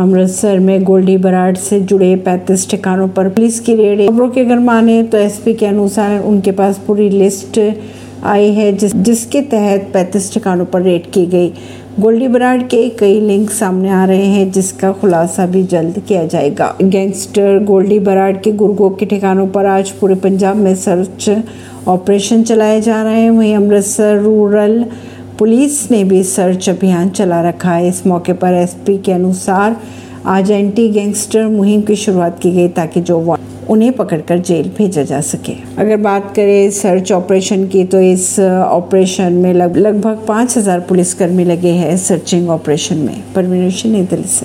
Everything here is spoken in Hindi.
अमृतसर में गोल्डी बराड से जुड़े 35 ठिकानों पर पुलिस की रेड खबरों के अगर माने तो एसपी के अनुसार उनके पास पूरी लिस्ट आई है जिस, जिसके तहत 35 ठिकानों पर रेड की गई। गोल्डी बराड के कई लिंक सामने आ रहे हैं, जिसका खुलासा भी जल्द किया जाएगा। गैंगस्टर गोल्डी बराड के गुरगो के ठिकानों पर आज पूरे पंजाब में सर्च ऑपरेशन चलाए जा रहे हैं। वहीं अमृतसर रूरल पुलिस ने भी सर्च अभियान चला रखा है। इस मौके पर एसपी के अनुसार आज एंटी गैंगस्टर मुहिम की शुरुआत की गई ताकि जो उन्हें पकड़कर जेल भेजा जा सके। अगर बात करें सर्च ऑपरेशन की तो इस ऑपरेशन में लगभग पाँच हज़ार पुलिसकर्मी लगे हैं सर्चिंग ऑपरेशन में। परवीन नई दिल्ली से